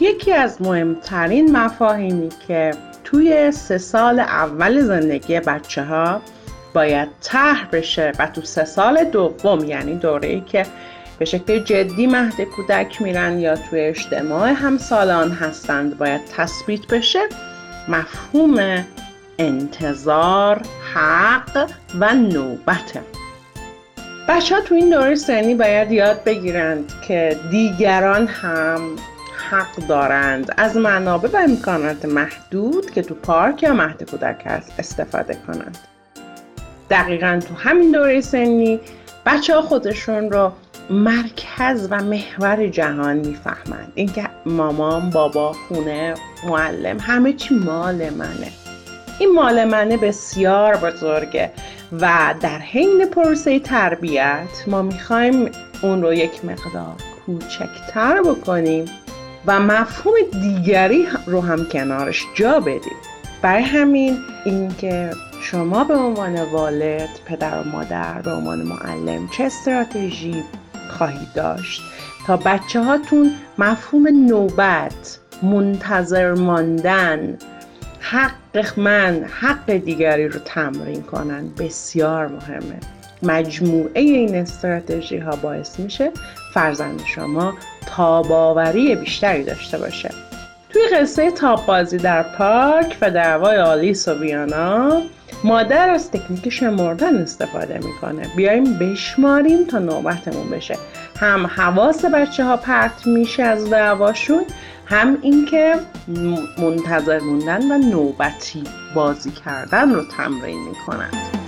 یکی از مهمترین مفاهیمی که توی سه سال اول زندگی بچه ها باید طرح بشه و تو سه سال دوم یعنی دوره ای که به شکل جدی مهد کودک میرن یا توی اجتماع همسالان هستند باید تثبیت بشه مفهوم انتظار حق و نوبته بچه ها تو این دوره سنی باید یاد بگیرند که دیگران هم حق دارند از منابع و امکانات محدود که تو پارک یا مهد کودک هست استفاده کنند. دقیقا تو همین دوره سنی بچه ها خودشون رو مرکز و محور جهان می‌فهمند. اینکه مامان بابا خونه معلم همه چی مال منه. این مال منه بسیار بزرگه و در حین پروسه تربیت ما می‌خوایم اون رو یک مقدار کوچکتر بکنیم. و مفهوم دیگری رو هم کنارش جا بدیم برای همین اینکه شما به عنوان والد پدر و مادر به عنوان معلم چه استراتژی خواهید داشت تا بچه هاتون مفهوم نوبت منتظر ماندن حق من حق دیگری رو تمرین کنن بسیار مهمه. مجموعه این استراتژی ها باعث میشه فرزند شما تاباوری بیشتری داشته باشه. توی قصه تاب بازی در پارک و دعوای آلیس و بیانا مادر از تکنیک شمردن استفاده می‌کنه. بیایم بشماریم تا نوبتمون بشه. هم حواس بچه ها پرت میشه از دعواشون هم اینکه منتظر موندن و نوبتی بازی کردن رو تمرین می‌کنند